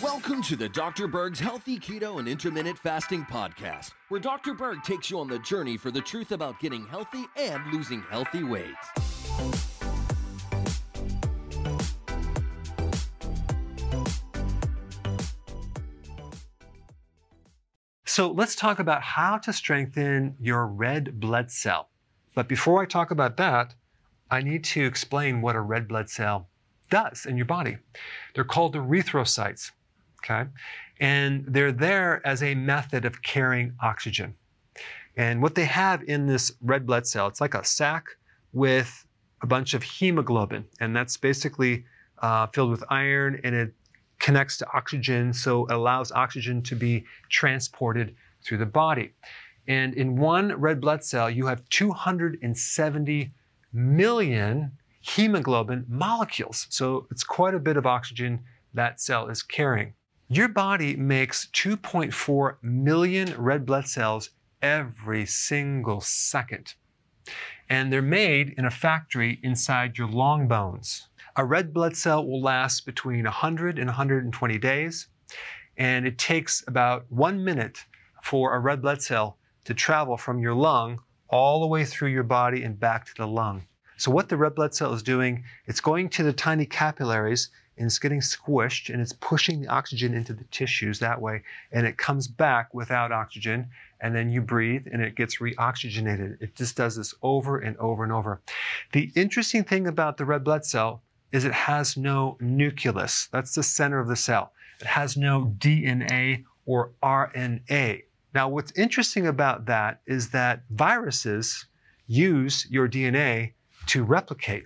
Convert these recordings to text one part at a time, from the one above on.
Welcome to the Dr. Berg's Healthy Keto and Intermittent Fasting Podcast, where Dr. Berg takes you on the journey for the truth about getting healthy and losing healthy weight. So let's talk about how to strengthen your red blood cell. But before I talk about that, I need to explain what a red blood cell does in your body. They're called erythrocytes, okay? And they're there as a method of carrying oxygen. And what they have in this red blood cell, it's like a sac with a bunch of hemoglobin, and that's basically uh, filled with iron and it connects to oxygen, so it allows oxygen to be transported through the body. And in one red blood cell, you have 270 million hemoglobin molecules. So it's quite a bit of oxygen that cell is carrying. Your body makes 2.4 million red blood cells every single second. And they're made in a factory inside your long bones. A red blood cell will last between 100 and 120 days, and it takes about one minute for a red blood cell to travel from your lung all the way through your body and back to the lung. So what the red blood cell is doing, it's going to the tiny capillaries and it's getting squished and it's pushing the oxygen into the tissues that way and it comes back without oxygen and then you breathe and it gets reoxygenated. It just does this over and over and over. The interesting thing about the red blood cell is it has no nucleus. That's the center of the cell. It has no DNA or RNA. Now, what's interesting about that is that viruses use your DNA to replicate.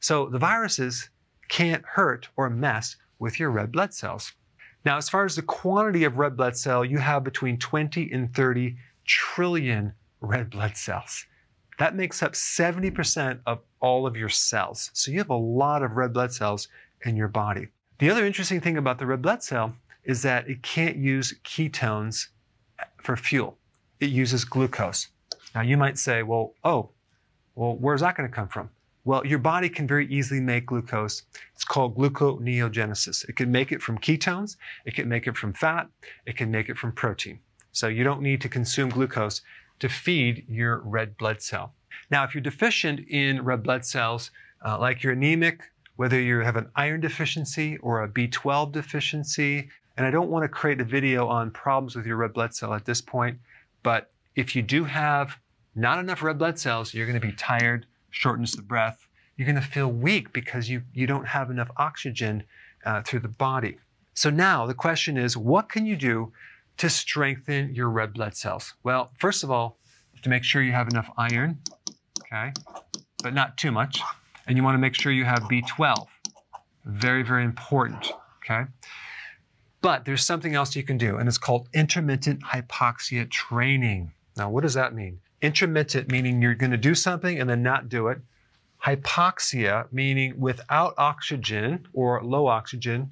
So the viruses can't hurt or mess with your red blood cells. Now, as far as the quantity of red blood cell, you have between 20 and 30 trillion red blood cells. That makes up 70% of all of your cells. So you have a lot of red blood cells in your body. The other interesting thing about the red blood cell is that it can't use ketones for fuel. It uses glucose. Now you might say, well, oh, well, where's that going to come from? Well, your body can very easily make glucose. It's called gluconeogenesis. It can make it from ketones, it can make it from fat, it can make it from protein. So you don't need to consume glucose to feed your red blood cell. Now, if you're deficient in red blood cells, uh, like you're anemic, whether you have an iron deficiency or a B12 deficiency, and I don't want to create a video on problems with your red blood cell at this point, but if you do have not enough red blood cells, you're going to be tired, shortness of breath. You're going to feel weak because you, you don't have enough oxygen uh, through the body. So now the question is, what can you do to strengthen your red blood cells? Well, first of all, to make sure you have enough iron, okay, but not too much. And you want to make sure you have B12. Very, very important, okay? But there's something else you can do, and it's called intermittent hypoxia training. Now, what does that mean? Intermittent meaning you're going to do something and then not do it. Hypoxia meaning without oxygen or low oxygen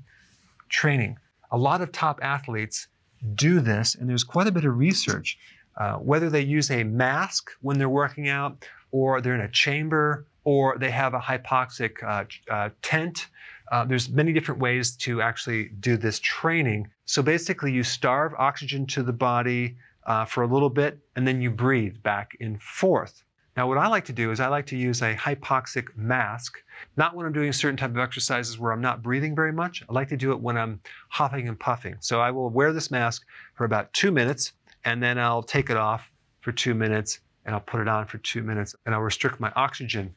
training. A lot of top athletes do this, and there's quite a bit of research. Uh, whether they use a mask when they're working out, or they're in a chamber, or they have a hypoxic uh, uh, tent. Uh, there's many different ways to actually do this training. So basically, you starve oxygen to the body uh, for a little bit, and then you breathe back and forth. Now, what I like to do is I like to use a hypoxic mask, not when I'm doing certain type of exercises where I'm not breathing very much. I like to do it when I'm huffing and puffing. So I will wear this mask for about two minutes, and then I'll take it off for two minutes, and I'll put it on for two minutes, and I'll restrict my oxygen.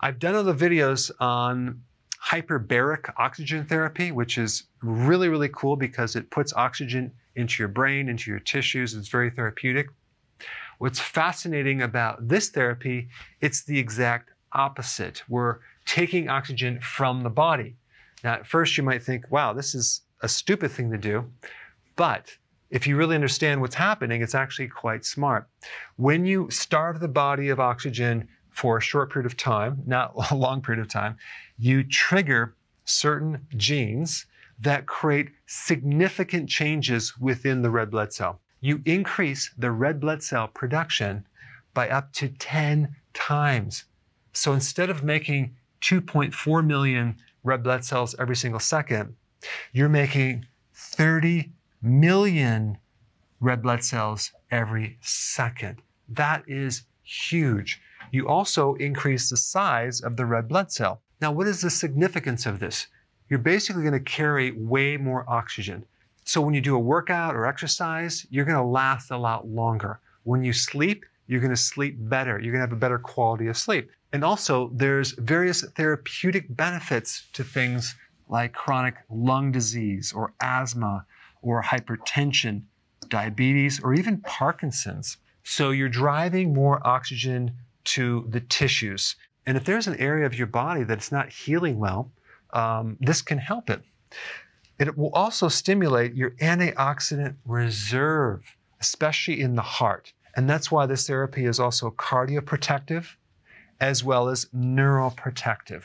I've done other videos on hyperbaric oxygen therapy, which is really, really cool because it puts oxygen into your brain, into your tissues. It's very therapeutic. What's fascinating about this therapy, it's the exact opposite. We're taking oxygen from the body. Now, at first you might think, wow, this is a stupid thing to do. But if you really understand what's happening, it's actually quite smart. When you starve the body of oxygen for a short period of time, not a long period of time, you trigger certain genes that create significant changes within the red blood cell. You increase the red blood cell production by up to 10 times. So instead of making 2.4 million red blood cells every single second, you're making 30 million red blood cells every second. That is huge. You also increase the size of the red blood cell. Now, what is the significance of this? You're basically going to carry way more oxygen. So when you do a workout or exercise, you're going to last a lot longer. When you sleep, you're going to sleep better. You're going to have a better quality of sleep. And also, there's various therapeutic benefits to things like chronic lung disease or asthma or hypertension, diabetes, or even Parkinson's. So you're driving more oxygen to the tissues. And if there's an area of your body that's not healing well, um, this can help it. It will also stimulate your antioxidant reserve, especially in the heart. And that's why this therapy is also cardioprotective as well as neuroprotective.